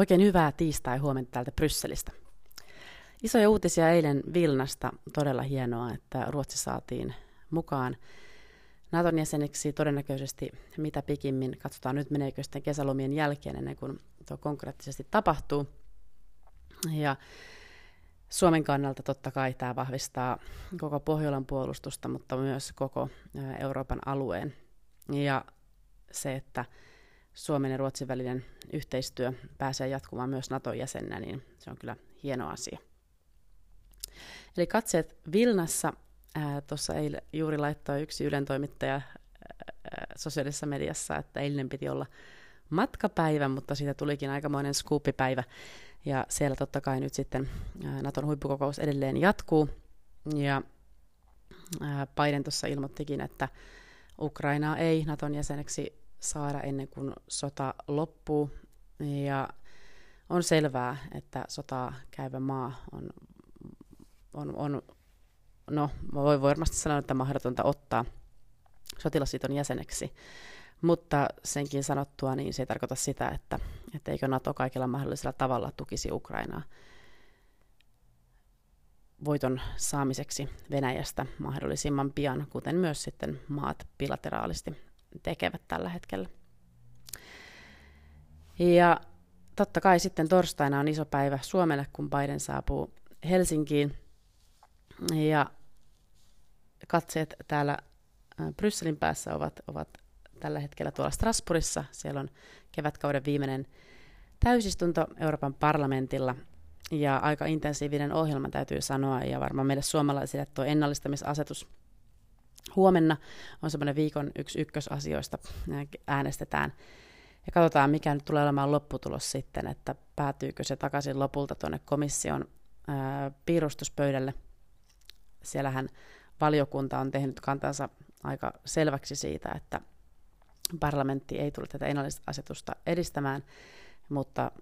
Oikein hyvää tiistai huomenta täältä Brysselistä. Isoja uutisia eilen Vilnasta. Todella hienoa, että Ruotsi saatiin mukaan Naton jäseneksi todennäköisesti mitä pikimmin. Katsotaan nyt meneekö sitten kesälomien jälkeen ennen kuin tuo konkreettisesti tapahtuu. Ja Suomen kannalta totta kai tämä vahvistaa koko Pohjolan puolustusta, mutta myös koko Euroopan alueen. Ja se, että Suomen ja Ruotsin välinen yhteistyö pääsee jatkumaan myös Naton jäsenenä, niin se on kyllä hieno asia. Eli katseet Vilnassa. Tuossa juuri laittoi yksi Ylen toimittaja sosiaalisessa mediassa, että eilinen piti olla matkapäivä, mutta siitä tulikin aikamoinen skuuppipäivä. Ja siellä totta kai nyt sitten Naton huippukokous edelleen jatkuu. Ja Biden tuossa ilmoittikin, että Ukrainaa ei Naton jäseneksi saada ennen kuin sota loppuu. Ja on selvää, että sotaa käyvä maa on, on, on no, voi varmasti sanoa, että mahdotonta ottaa sotilasliiton jäseneksi. Mutta senkin sanottua, niin se ei tarkoita sitä, että, että eikö NATO kaikilla mahdollisella tavalla tukisi Ukrainaa voiton saamiseksi Venäjästä mahdollisimman pian, kuten myös sitten maat bilateraalisti tekevät tällä hetkellä. Ja totta kai sitten torstaina on iso päivä Suomelle, kun Biden saapuu Helsinkiin. Ja katseet täällä Brysselin päässä ovat, ovat tällä hetkellä tuolla Strasbourgissa. Siellä on kevätkauden viimeinen täysistunto Euroopan parlamentilla ja aika intensiivinen ohjelma täytyy sanoa ja varmaan meille suomalaisille tuo ennallistamisasetus huomenna on semmoinen viikon yksi ykkösasioista, äänestetään. Ja katsotaan, mikä nyt tulee olemaan lopputulos sitten, että päätyykö se takaisin lopulta tuonne komission ää, piirustuspöydälle. Siellähän valiokunta on tehnyt kantansa aika selväksi siitä, että parlamentti ei tule tätä ennallisasetusta edistämään, mutta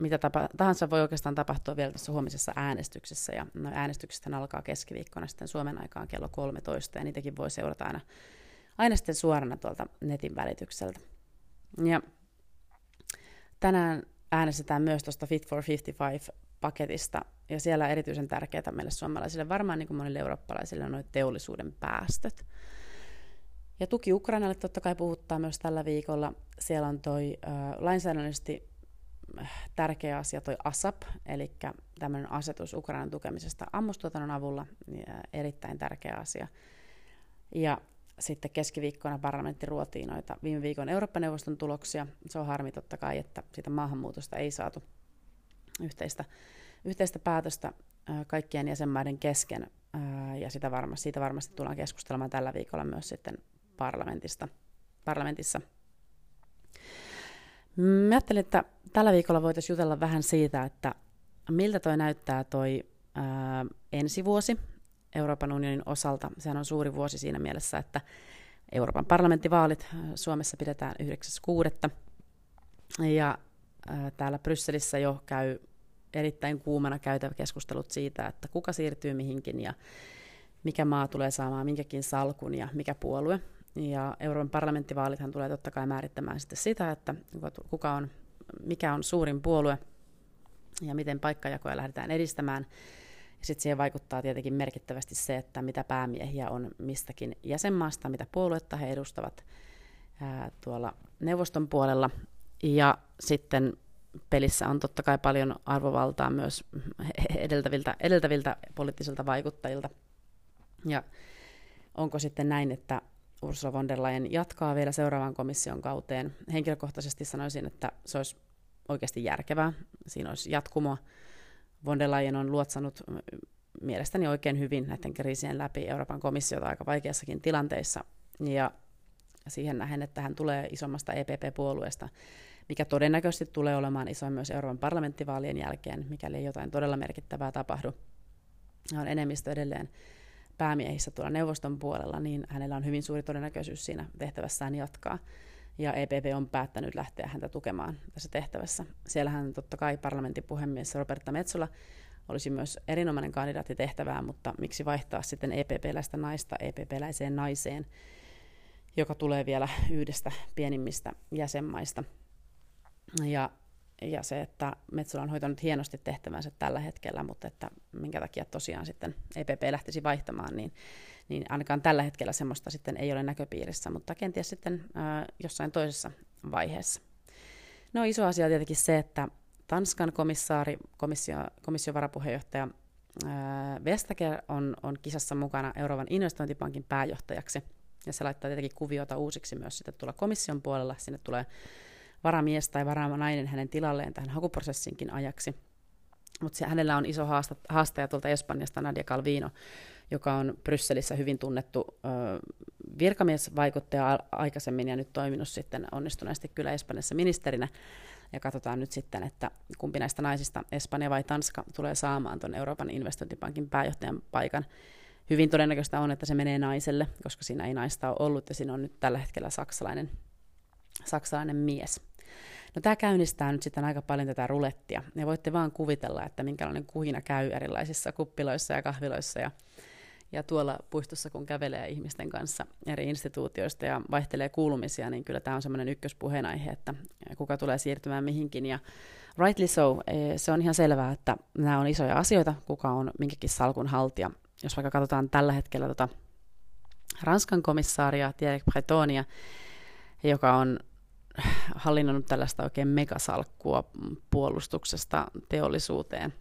mitä tapa, tahansa voi oikeastaan tapahtua vielä tässä huomisessa äänestyksessä. Ja no, äänestyksestä alkaa keskiviikkona sitten Suomen aikaan kello 13, ja niitäkin voi seurata aina, aina sitten suorana tuolta netin välitykseltä. Ja tänään äänestetään myös tuosta Fit for 55-paketista, ja siellä erityisen tärkeää meille suomalaisille, varmaan niin kuin monille eurooppalaisille, on teollisuuden päästöt. Ja tuki Ukrainalle totta kai puhuttaa myös tällä viikolla. Siellä on toi äh, lainsäädännöllisesti tärkeä asia toi ASAP, eli tämmöinen asetus Ukrainan tukemisesta ammustuotannon avulla, niin, erittäin tärkeä asia. Ja sitten keskiviikkona parlamentti ruotii noita viime viikon Eurooppa-neuvoston tuloksia. Se on harmi totta kai, että siitä maahanmuutosta ei saatu yhteistä, yhteistä päätöstä kaikkien jäsenmaiden kesken, ja sitä varmasti, siitä varmasti tullaan keskustelemaan tällä viikolla myös sitten parlamentista, parlamentissa Mä ajattelin, että tällä viikolla voitaisiin jutella vähän siitä, että miltä toi näyttää toi ää, ensi vuosi Euroopan unionin osalta. Sehän on suuri vuosi siinä mielessä, että Euroopan parlamenttivaalit Suomessa pidetään 9.6. Ja ää, täällä Brysselissä jo käy erittäin kuumana käytävä keskustelut siitä, että kuka siirtyy mihinkin ja mikä maa tulee saamaan minkäkin salkun ja mikä puolue. Ja Euroopan parlamenttivaalithan tulee totta kai määrittämään sitten sitä, että kuka on, mikä on suurin puolue ja miten paikkajakoja lähdetään edistämään. Sitten siihen vaikuttaa tietenkin merkittävästi se, että mitä päämiehiä on mistäkin jäsenmaasta, mitä puoluetta he edustavat ää, tuolla neuvoston puolella. Ja sitten pelissä on totta kai paljon arvovaltaa myös edeltäviltä, edeltäviltä poliittisilta vaikuttajilta. Ja onko sitten näin, että Ursula von der Leyen jatkaa vielä seuraavan komission kauteen. Henkilökohtaisesti sanoisin, että se olisi oikeasti järkevää. Siinä olisi jatkumoa. Von der Leyen on luotsannut mielestäni oikein hyvin näiden kriisien läpi Euroopan komissiota aika vaikeassakin tilanteissa. Ja siihen nähen, että hän tulee isommasta EPP-puolueesta, mikä todennäköisesti tulee olemaan iso myös Euroopan parlamenttivaalien jälkeen, mikäli ei jotain todella merkittävää tapahdu. On enemmistö edelleen päämiehissä tuolla neuvoston puolella, niin hänellä on hyvin suuri todennäköisyys siinä tehtävässään jatkaa. Ja EPP on päättänyt lähteä häntä tukemaan tässä tehtävässä. Siellähän totta kai parlamentin puhemies Roberta Metsola olisi myös erinomainen kandidaatti tehtävään, mutta miksi vaihtaa sitten EPP-läistä naista EPP-läiseen naiseen, joka tulee vielä yhdestä pienimmistä jäsenmaista. Ja ja se, että Metsola on hoitanut hienosti tehtävänsä tällä hetkellä, mutta että minkä takia tosiaan sitten EPP lähtisi vaihtamaan, niin, niin ainakaan tällä hetkellä semmoista sitten ei ole näköpiirissä, mutta kenties sitten ää, jossain toisessa vaiheessa. No iso asia on tietenkin se, että Tanskan komissaari, komissio, komission varapuheenjohtaja Vestager on, on kisassa mukana Euroopan investointipankin pääjohtajaksi. Ja se laittaa tietenkin kuviota uusiksi myös sitten tulla komission puolella. Sinne tulee varamies tai nainen hänen tilalleen tähän hakuprosessinkin ajaksi. Mutta hänellä on iso haastaja tuolta Espanjasta, Nadia Calvino, joka on Brysselissä hyvin tunnettu virkamiesvaikuttaja aikaisemmin ja nyt toiminut sitten onnistuneesti kyllä Espanjassa ministerinä. Ja katsotaan nyt sitten, että kumpi näistä naisista, Espanja vai Tanska, tulee saamaan tuon Euroopan investointipankin pääjohtajan paikan. Hyvin todennäköistä on, että se menee naiselle, koska siinä ei naista ole ollut ja siinä on nyt tällä hetkellä saksalainen, saksalainen mies. No tämä käynnistää nyt sitten aika paljon tätä rulettia. Ja voitte vaan kuvitella, että minkälainen kuhina käy erilaisissa kuppiloissa ja kahviloissa ja, ja tuolla puistossa, kun kävelee ihmisten kanssa eri instituutioista ja vaihtelee kuulumisia, niin kyllä tämä on semmoinen ykköspuheenaihe, että kuka tulee siirtymään mihinkin. Ja rightly so, e, se on ihan selvää, että nämä on isoja asioita, kuka on minkäkin salkun haltija. Jos vaikka katsotaan tällä hetkellä tota Ranskan komissaaria Thierry Bretonia, joka on hallinnut tällaista oikein megasalkkua puolustuksesta teollisuuteen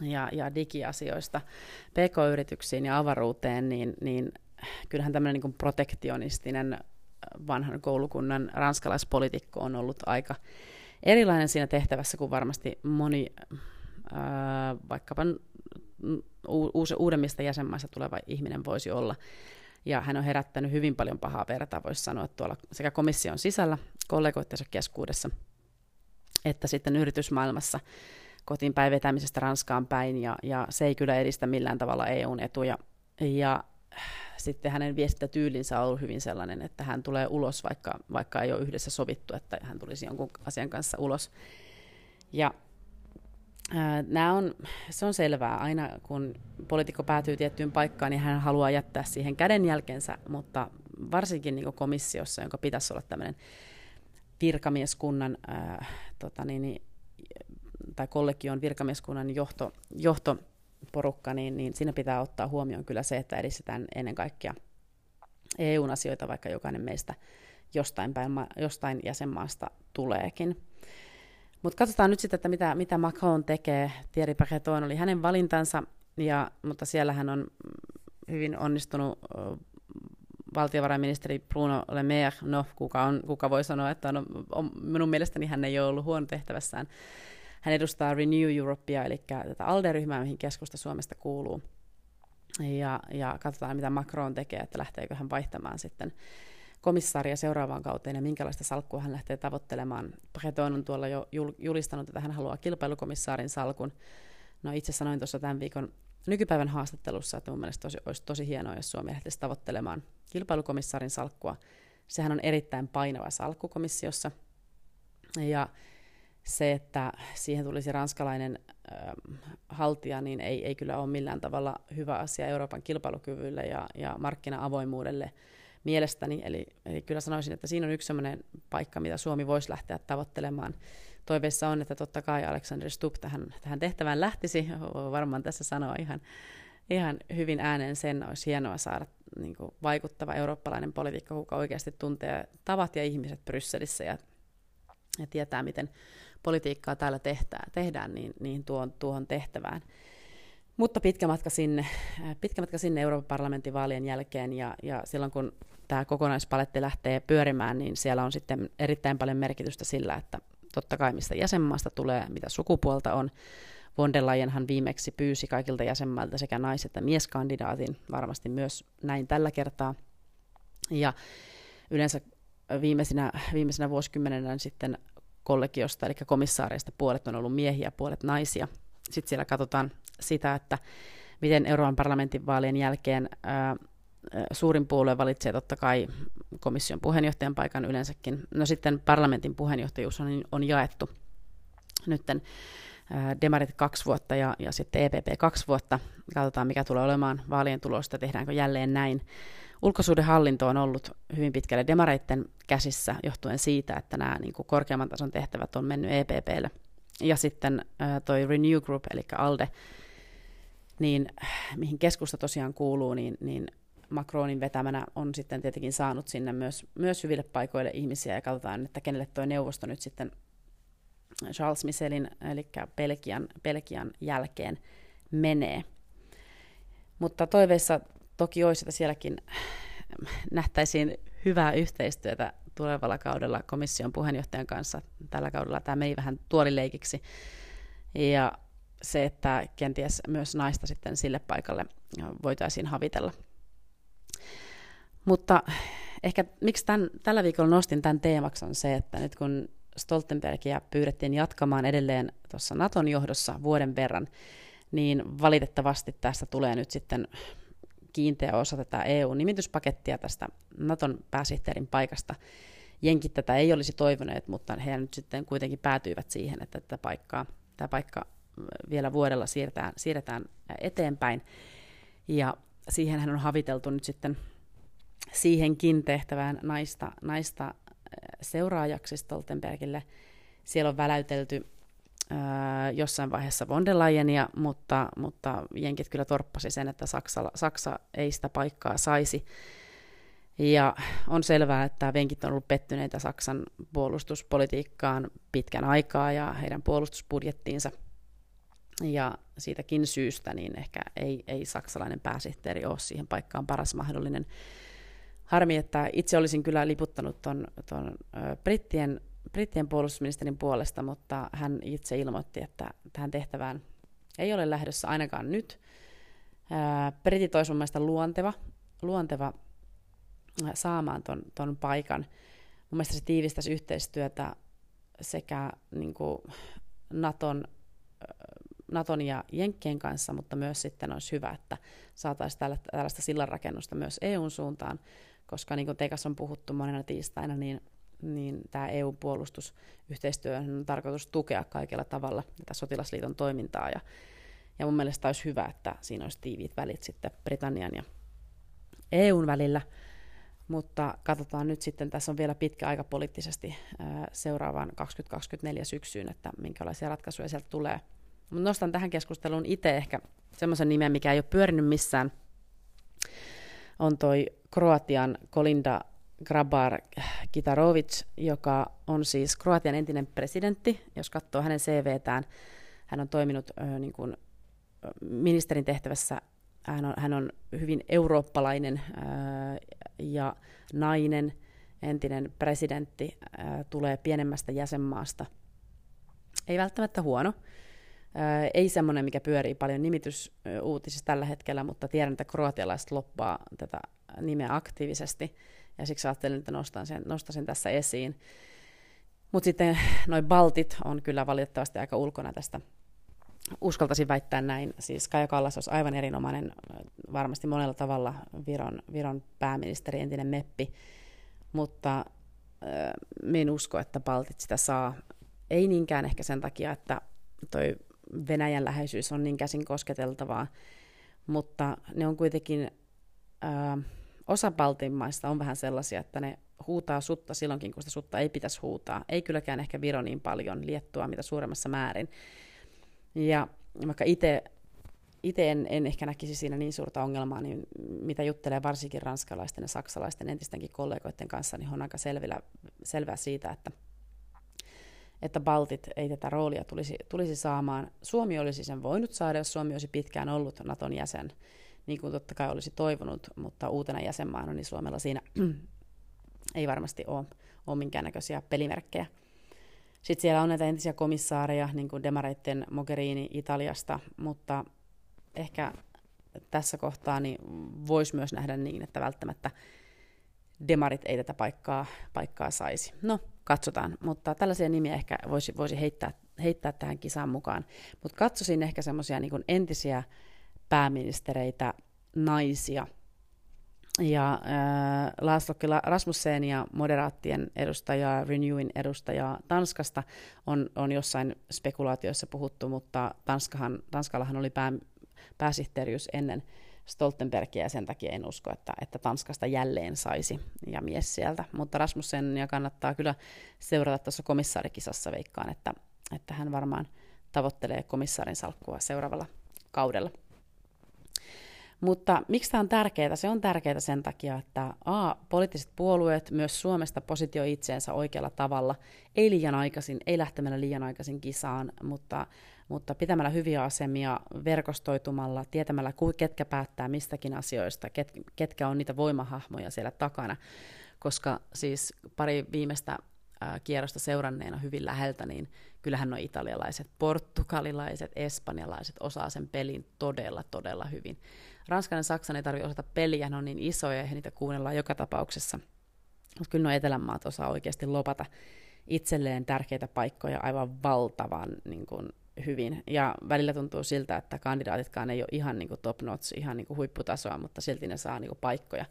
ja, ja digiasioista pk-yrityksiin ja avaruuteen, niin, niin kyllähän tämmöinen niin protektionistinen vanhan koulukunnan ranskalaispolitiikko on ollut aika erilainen siinä tehtävässä kuin varmasti moni ää, vaikkapa uus, uudemmista jäsenmaista tuleva ihminen voisi olla. Ja hän on herättänyt hyvin paljon pahaa vertaa, voisi sanoa, tuolla sekä komission sisällä, kollegoittensa keskuudessa, että sitten yritysmaailmassa kotiin päin vetämisestä Ranskaan päin, ja, ja se ei kyllä edistä millään tavalla EUn etuja. Ja sitten hänen viestintätyylinsä on ollut hyvin sellainen, että hän tulee ulos, vaikka, vaikka ei ole yhdessä sovittu, että hän tulisi jonkun asian kanssa ulos. Ja Nämä on, se on selvää. Aina kun poliitikko päätyy tiettyyn paikkaan, niin hän haluaa jättää siihen kädenjälkensä, mutta varsinkin niin komissiossa, jonka pitäisi olla tämmöinen virkamieskunnan ää, tota niin, niin, tai kollegion virkamieskunnan johto, johtoporukka, niin, niin siinä pitää ottaa huomioon kyllä se, että edistetään ennen kaikkea EU-asioita, vaikka jokainen meistä jostain, päin, jostain jäsenmaasta tuleekin. Mutta katsotaan nyt sitten, että mitä, mitä Macron tekee. Thierry Breton oli hänen valintansa, ja, mutta siellä hän on hyvin onnistunut valtiovarainministeri Bruno Le Maire, no kuka, on, kuka voi sanoa, että on, on, minun mielestäni hän ei ole ollut huono tehtävässään. Hän edustaa Renew Europea, eli tätä ALDE-ryhmää, mihin keskusta Suomesta kuuluu. Ja, ja katsotaan, mitä Macron tekee, että lähteekö hän vaihtamaan sitten komissaaria seuraavaan kauteen ja minkälaista salkkua hän lähtee tavoittelemaan. Breton on tuolla jo julistanut, että hän haluaa kilpailukomissaarin salkun. No itse sanoin tuossa tämän viikon nykypäivän haastattelussa, että mun mielestä tosi, olisi tosi hienoa, jos Suomi lähtisi tavoittelemaan kilpailukomissaarin salkkua. Sehän on erittäin painava salkku komissiossa. Ja se, että siihen tulisi ranskalainen äh, haltija, niin ei, ei kyllä ole millään tavalla hyvä asia Euroopan kilpailukyvylle ja, ja markkina-avoimuudelle mielestäni. Eli, eli kyllä sanoisin, että siinä on yksi sellainen paikka, mitä Suomi voisi lähteä tavoittelemaan. Toiveissa on, että totta kai Alexander Stubb tähän, tähän tehtävään lähtisi. Varmaan tässä sanoa ihan, ihan hyvin ääneen sen. Olisi hienoa saada niin kuin, vaikuttava eurooppalainen poliitikko, joka oikeasti tuntee tavat ja ihmiset Brysselissä ja, ja tietää, miten politiikkaa täällä tehdään, tehdään niin, niin tuon, tuohon tehtävään. Mutta pitkä matka sinne, pitkä matka sinne Euroopan parlamentin vaalien jälkeen ja, ja silloin kun tämä kokonaispaletti lähtee pyörimään, niin siellä on sitten erittäin paljon merkitystä sillä, että totta kai mistä jäsenmaasta tulee, mitä sukupuolta on. Von der Leyenhan viimeksi pyysi kaikilta jäsenmailta sekä nais- että mieskandidaatin, varmasti myös näin tällä kertaa. Ja yleensä viimeisinä, viimeisinä vuosikymmenenä sitten kollegiosta, eli komissaareista puolet on ollut miehiä, puolet naisia. Sitten siellä katsotaan sitä, että miten Euroopan parlamentin vaalien jälkeen ää, suurin puolue valitsee totta kai komission puheenjohtajan paikan yleensäkin. No sitten parlamentin puheenjohtajuus on, on jaettu nytten demarit kaksi vuotta ja, ja sitten EPP kaksi vuotta. Katsotaan, mikä tulee olemaan vaalien tulosta, tehdäänkö jälleen näin. Ulkosuudenhallinto on ollut hyvin pitkälle demareitten käsissä johtuen siitä, että nämä niin kuin korkeamman tason tehtävät on mennyt EPPlle. Ja sitten toi Renew Group, eli ALDE, niin mihin keskusta tosiaan kuuluu, niin, niin Macronin vetämänä on sitten tietenkin saanut sinne myös, myös hyville paikoille ihmisiä, ja katsotaan, että kenelle tuo neuvosto nyt sitten Charles Michelin, eli Belgian, Belgian jälkeen menee. Mutta toiveissa toki olisi, että sielläkin nähtäisiin hyvää yhteistyötä tulevalla kaudella komission puheenjohtajan kanssa. Tällä kaudella tämä meni vähän tuolileikiksi. Ja se, että kenties myös naista sitten sille paikalle voitaisiin havitella. Mutta ehkä miksi tämän, tällä viikolla nostin tämän teemaksi on se, että nyt kun Stoltenbergia pyydettiin jatkamaan edelleen tuossa Naton johdossa vuoden verran, niin valitettavasti tästä tulee nyt sitten kiinteä osa tätä EU-nimityspakettia tästä Naton pääsihteerin paikasta. Jenkit tätä ei olisi toivoneet, mutta he nyt sitten kuitenkin päätyivät siihen, että tätä paikkaa, tämä paikka vielä vuodella siirretään, siirretään eteenpäin. Ja siihen hän on haviteltu nyt sitten siihenkin tehtävään naista, naista seuraajaksi Stoltenbergille. Siellä on väläytelty jossain vaiheessa von der Leyenia, mutta, mutta jenkit kyllä torppasi sen, että Saksa, Saksa ei sitä paikkaa saisi. Ja on selvää, että venkit on ollut pettyneitä Saksan puolustuspolitiikkaan pitkän aikaa ja heidän puolustusbudjettiinsa. Ja siitäkin syystä niin ehkä ei, ei saksalainen pääsihteeri ole siihen paikkaan paras mahdollinen. Harmi, että itse olisin kyllä liputtanut tuon brittien brittien puolustusministerin puolesta, mutta hän itse ilmoitti, että tähän tehtävään ei ole lähdössä ainakaan nyt. Britit olisi mun luonteva, luonteva saamaan ton, ton paikan. Mun mielestä se tiivistäisi yhteistyötä sekä niin kuin Naton, Naton ja Jenkkien kanssa, mutta myös sitten olisi hyvä, että saataisiin tällaista sillanrakennusta myös EUn suuntaan, koska niin kuin Teikas on puhuttu monena tiistaina, niin niin tämä EU-puolustusyhteistyö on tarkoitus tukea kaikella tavalla tätä sotilasliiton toimintaa. Ja, ja mun mielestä olisi hyvä, että siinä olisi tiiviit välit sitten Britannian ja EUn välillä. Mutta katsotaan nyt sitten, tässä on vielä pitkä aika poliittisesti seuraavaan 2024 syksyyn, että minkälaisia ratkaisuja sieltä tulee. Mutta nostan tähän keskusteluun itse ehkä semmoisen nimen, mikä ei ole pyörinyt missään, on toi Kroatian Kolinda Grabar Kitarovic, joka on siis Kroatian entinen presidentti. Jos katsoo hänen CVtään, hän on toiminut ö, niin kuin, ministerin tehtävässä. Hän on, hän on hyvin eurooppalainen ö, ja nainen, entinen presidentti, ö, tulee pienemmästä jäsenmaasta. Ei välttämättä huono. Ö, ei semmoinen, mikä pyörii paljon nimitysuutisissa tällä hetkellä, mutta tiedän, että kroatialaiset loppaa tätä nimeä aktiivisesti ja siksi ajattelin, että nostan sen, nostan sen tässä esiin. Mutta sitten noin baltit on kyllä valitettavasti aika ulkona tästä. Uskaltaisin väittää näin. Siis Kaja Kallas olisi aivan erinomainen, varmasti monella tavalla Viron, Viron pääministeri, entinen meppi, mutta äh, en usko, että baltit sitä saa. Ei niinkään ehkä sen takia, että toi Venäjän läheisyys on niin käsin kosketeltavaa, mutta ne on kuitenkin... Äh, osa Baltin maista on vähän sellaisia, että ne huutaa sutta silloinkin, kun sitä sutta ei pitäisi huutaa. Ei kylläkään ehkä Viro niin paljon, liettua mitä suuremmassa määrin. Ja vaikka itse itse en, en ehkä näkisi siinä niin suurta ongelmaa, niin mitä juttelee varsinkin ranskalaisten ja saksalaisten entistenkin kollegoiden kanssa, niin on aika selvillä, selvää siitä, että, että Baltit ei tätä roolia tulisi, tulisi saamaan. Suomi olisi sen voinut saada, jos Suomi olisi pitkään ollut Naton jäsen niin kuin totta kai olisi toivonut, mutta uutena jäsenmaana niin Suomella siinä ei varmasti ole, ole minkäännäköisiä pelimerkkejä. Sitten siellä on näitä entisiä komissaareja, niin kuin Demareitten Mogherini Italiasta, mutta ehkä tässä kohtaa niin voisi myös nähdä niin, että välttämättä demarit ei tätä paikkaa, paikkaa saisi. No, katsotaan, mutta tällaisia nimiä ehkä voisi, voisi heittää, heittää tähän kisaan mukaan. Mutta katsoisin ehkä semmoisia niin entisiä pääministereitä naisia. Ja äh, Laszlo Rasmussen ja moderaattien edustaja, Renewin edustaja Tanskasta on, on jossain spekulaatioissa puhuttu, mutta Tanskahan, Tanskallahan oli pää, pääsihteeriys ennen Stoltenbergia ja sen takia en usko, että, että Tanskasta jälleen saisi ja mies sieltä. Mutta ja kannattaa kyllä seurata tuossa komissaarikisassa veikkaan, että, että hän varmaan tavoittelee komissaarin salkkua seuraavalla kaudella. Mutta miksi tämä on tärkeää? Se on tärkeää sen takia, että A, poliittiset puolueet myös Suomesta positio itseensä oikealla tavalla, ei liian aikaisin, ei lähtemällä liian aikaisin kisaan, mutta, mutta pitämällä hyviä asemia, verkostoitumalla, tietämällä, ketkä päättää mistäkin asioista, ket, ketkä on niitä voimahahmoja siellä takana. Koska siis pari viimeistä kierrosta seuranneena hyvin läheltä, niin kyllähän nuo italialaiset, portugalilaiset, espanjalaiset osaa sen pelin todella, todella hyvin. Ranskan ja Saksan ei tarvitse osata peliä, ne on niin isoja ja niitä kuunnellaan joka tapauksessa. Mutta kyllä nuo Etelänmaat osaa oikeasti lopata itselleen tärkeitä paikkoja aivan valtavan niin kuin, hyvin. Ja välillä tuntuu siltä, että kandidaatitkaan ei ole ihan niin kuin top notch, ihan niin kuin huipputasoa, mutta silti ne saa niin kuin, paikkoja.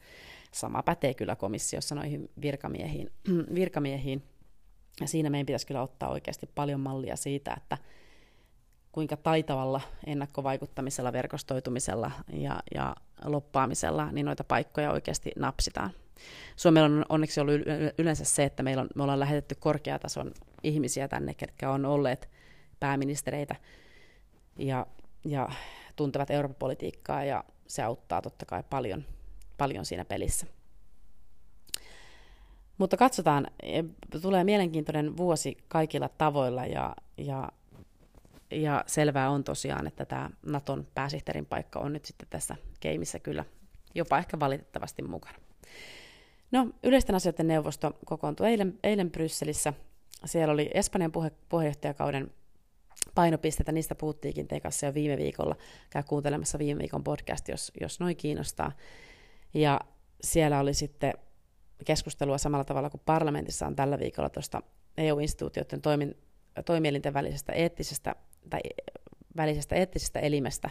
Sama pätee kyllä komissiossa noihin virkamiehiin. virkamiehiin. Ja siinä meidän pitäisi kyllä ottaa oikeasti paljon mallia siitä, että kuinka taitavalla ennakkovaikuttamisella, verkostoitumisella ja, ja loppaamisella niin noita paikkoja oikeasti napsitaan. Suomella on onneksi ollut yleensä se, että meillä on, me ollaan lähetetty korkeatason ihmisiä tänne, ketkä on olleet pääministereitä ja, ja tuntevat Euroopan politiikkaa ja se auttaa totta kai paljon, paljon siinä pelissä. Mutta katsotaan, e, tulee mielenkiintoinen vuosi kaikilla tavoilla ja, ja, ja selvää on tosiaan, että tämä Naton pääsihteerin paikka on nyt sitten tässä keimissä kyllä jopa ehkä valitettavasti mukana. No, yleisten asioiden neuvosto kokoontui eilen, eilen Brysselissä. Siellä oli Espanjan puhe, puheenjohtajakauden painopisteitä, niistä puhuttiinkin teidän kanssa jo viime viikolla. Käy kuuntelemassa viime viikon podcast, jos, jos noin kiinnostaa. Ja siellä oli sitten keskustelua samalla tavalla kuin parlamentissa on tällä viikolla tuosta EU-instituutioiden toimin, toimielinten välisestä eettisestä, tai välisestä eettisestä elimestä,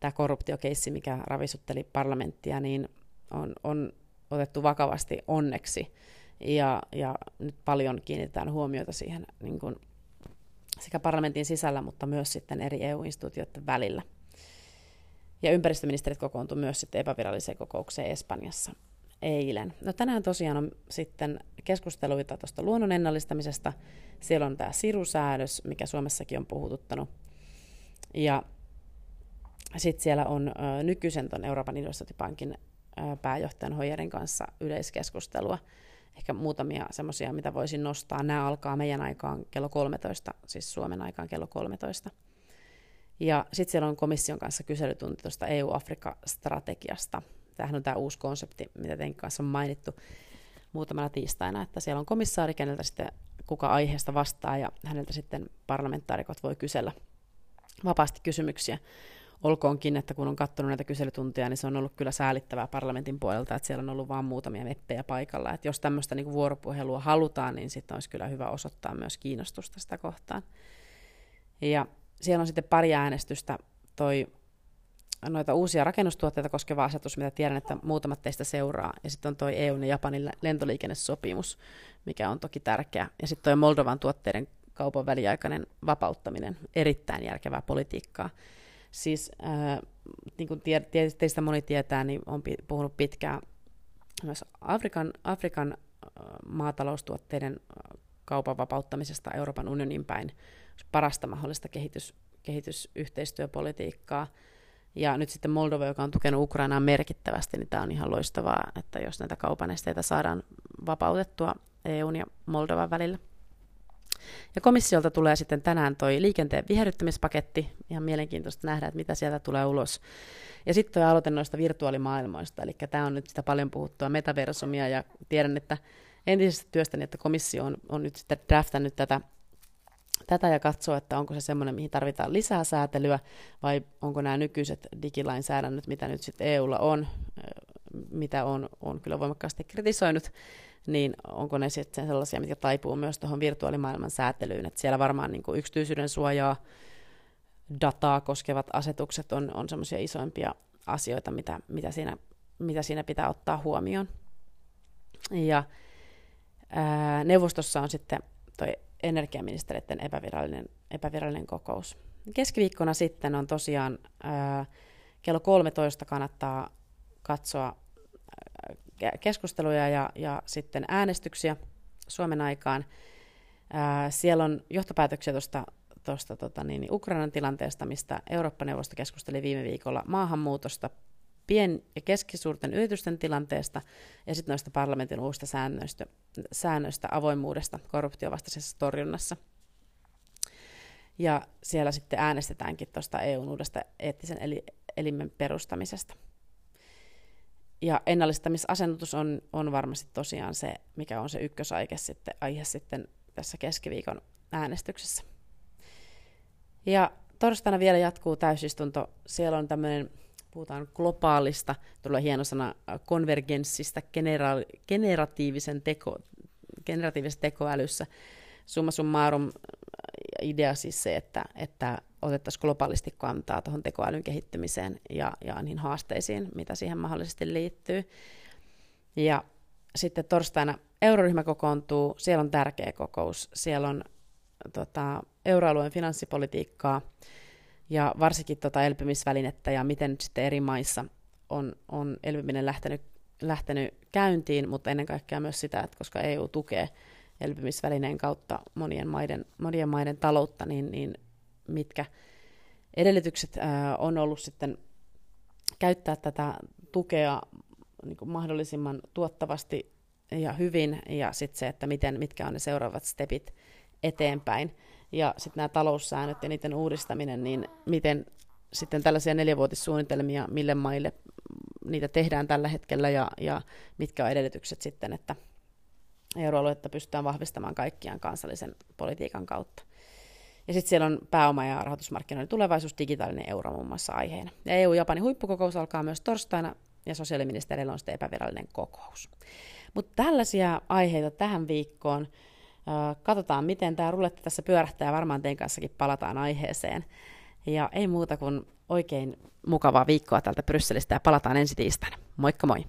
tämä korruptiokeissi, mikä ravisutteli parlamenttia, niin on, on otettu vakavasti onneksi. Ja, ja nyt paljon kiinnitetään huomiota siihen niin kuin sekä parlamentin sisällä, mutta myös sitten eri EU-instituutioiden välillä. Ja ympäristöministerit kokoontuivat myös sitten epäviralliseen kokoukseen Espanjassa eilen. No tänään tosiaan on sitten keskusteluita tuosta luonnon ennallistamisesta. Siellä on tämä sirusäädös, mikä Suomessakin on puhututtanut. Ja sitten siellä on ö, nykyisen ton Euroopan investointipankin pääjohtajan Hoyerin kanssa yleiskeskustelua. Ehkä muutamia semmoisia, mitä voisin nostaa. Nämä alkaa meidän aikaan kello 13, siis Suomen aikaan kello 13. Ja sitten siellä on komission kanssa kyselytunti tuosta EU-Afrikka-strategiasta – Tämähän on tämä uusi konsepti, mitä teidän kanssa on mainittu muutamana tiistaina, että siellä on komissaari, keneltä sitten kuka aiheesta vastaa, ja häneltä sitten parlamentaarikot voi kysellä vapaasti kysymyksiä. Olkoonkin, että kun on katsonut näitä kyselytuntia, niin se on ollut kyllä säälittävää parlamentin puolelta, että siellä on ollut vain muutamia meppejä paikalla. Että jos tämmöistä niin vuoropuhelua halutaan, niin sitten olisi kyllä hyvä osoittaa myös kiinnostusta sitä kohtaan. Ja siellä on sitten pari äänestystä. Toi noita uusia rakennustuotteita koskeva asetus, mitä tiedän, että muutamat teistä seuraa. Ja sitten on tuo EUn ja Japanin lentoliikennesopimus, mikä on toki tärkeä. Ja sitten tuo Moldovan tuotteiden kaupan väliaikainen vapauttaminen, erittäin järkevää politiikkaa. Siis äh, niin kuin tie, teistä moni tietää, niin on puhunut pitkään myös Afrikan, Afrikan äh, maataloustuotteiden äh, kaupan vapauttamisesta Euroopan unionin päin. Parasta mahdollista kehitys, kehitysyhteistyöpolitiikkaa. Ja nyt sitten Moldova, joka on tukenut Ukrainaa merkittävästi, niin tämä on ihan loistavaa, että jos näitä kaupan esteitä saadaan vapautettua EUn ja Moldovan välillä. Ja komissiolta tulee sitten tänään toi liikenteen viherryttämispaketti. Ihan mielenkiintoista nähdä, että mitä sieltä tulee ulos. Ja sitten tuo aloite noista virtuaalimaailmoista, eli tämä on nyt sitä paljon puhuttua metaversumia, ja tiedän, että entisestä työstäni, että komissio on, on nyt sitten draftannut tätä tätä ja katsoa, että onko se semmoinen, mihin tarvitaan lisää säätelyä, vai onko nämä nykyiset digilainsäädännöt, mitä nyt sitten EUlla on, mitä on, on kyllä voimakkaasti kritisoinut, niin onko ne sitten sellaisia, mitkä taipuu myös tuohon virtuaalimaailman säätelyyn, että siellä varmaan niin kuin yksityisyyden suojaa, dataa koskevat asetukset on, on semmoisia isoimpia asioita, mitä, mitä, siinä, mitä siinä pitää ottaa huomioon. Ja ää, neuvostossa on sitten toi energiaministeriöiden epävirallinen, epävirallinen kokous. Keskiviikkona sitten on tosiaan ää, kello 13 kannattaa katsoa keskusteluja ja, ja sitten äänestyksiä Suomen aikaan. Ää, siellä on johtopäätöksiä tuosta tuosta tota, niin, Ukrainan tilanteesta, mistä Eurooppa-neuvosto keskusteli viime viikolla maahanmuutosta, pien- ja keskisuurten yritysten tilanteesta ja sitten noista parlamentin uusista säännöistä, säännöistä avoimuudesta korruptiovastaisessa torjunnassa. Ja siellä sitten äänestetäänkin tuosta EUn uudesta eettisen eli, elimen perustamisesta. Ja ennallistamisasennutus on, on varmasti tosiaan se, mikä on se ykkösaihe sitten, aihe sitten tässä keskiviikon äänestyksessä. Ja torstaina vielä jatkuu täysistunto. Siellä on tämmöinen, puhutaan globaalista, tulee hieno sana, konvergenssista genera- generatiivisen teko, generatiivisessa tekoälyssä. Summa summarum idea siis se, että, että otettaisiin globaalisti kantaa tuohon tekoälyn kehittymiseen ja, ja niihin haasteisiin, mitä siihen mahdollisesti liittyy. Ja sitten torstaina euroryhmä kokoontuu, siellä on tärkeä kokous, siellä on tota, euroalueen finanssipolitiikkaa ja varsinkin tota elpymisvälinettä ja miten nyt sitten eri maissa on, on elpyminen lähtenyt, lähtenyt käyntiin, mutta ennen kaikkea myös sitä, että koska EU tukee elpymisvälineen kautta monien maiden, monien maiden taloutta, niin, niin mitkä edellytykset ää, on ollut sitten käyttää tätä tukea niin kuin mahdollisimman tuottavasti ja hyvin, ja sitten se, että miten, mitkä on ne seuraavat stepit eteenpäin. Ja sitten nämä taloussäännöt ja niiden uudistaminen, niin miten sitten tällaisia neljävuotissuunnitelmia, mille maille niitä tehdään tällä hetkellä ja, ja mitkä on edellytykset sitten, että euroaluetta pystytään vahvistamaan kaikkiaan kansallisen politiikan kautta. Ja sitten siellä on pääoma- ja rahoitusmarkkinoiden tulevaisuus, digitaalinen euro muun muassa aiheena. Ja EU-Japanin huippukokous alkaa myös torstaina, ja sosiaaliministerillä on sitten epävirallinen kokous. Mutta tällaisia aiheita tähän viikkoon. Katsotaan, miten tämä ruletti tässä pyörähtää ja varmaan teidän kanssakin palataan aiheeseen. Ja ei muuta kuin oikein mukavaa viikkoa täältä Brysselistä ja palataan ensi tiistaina. Moikka moi!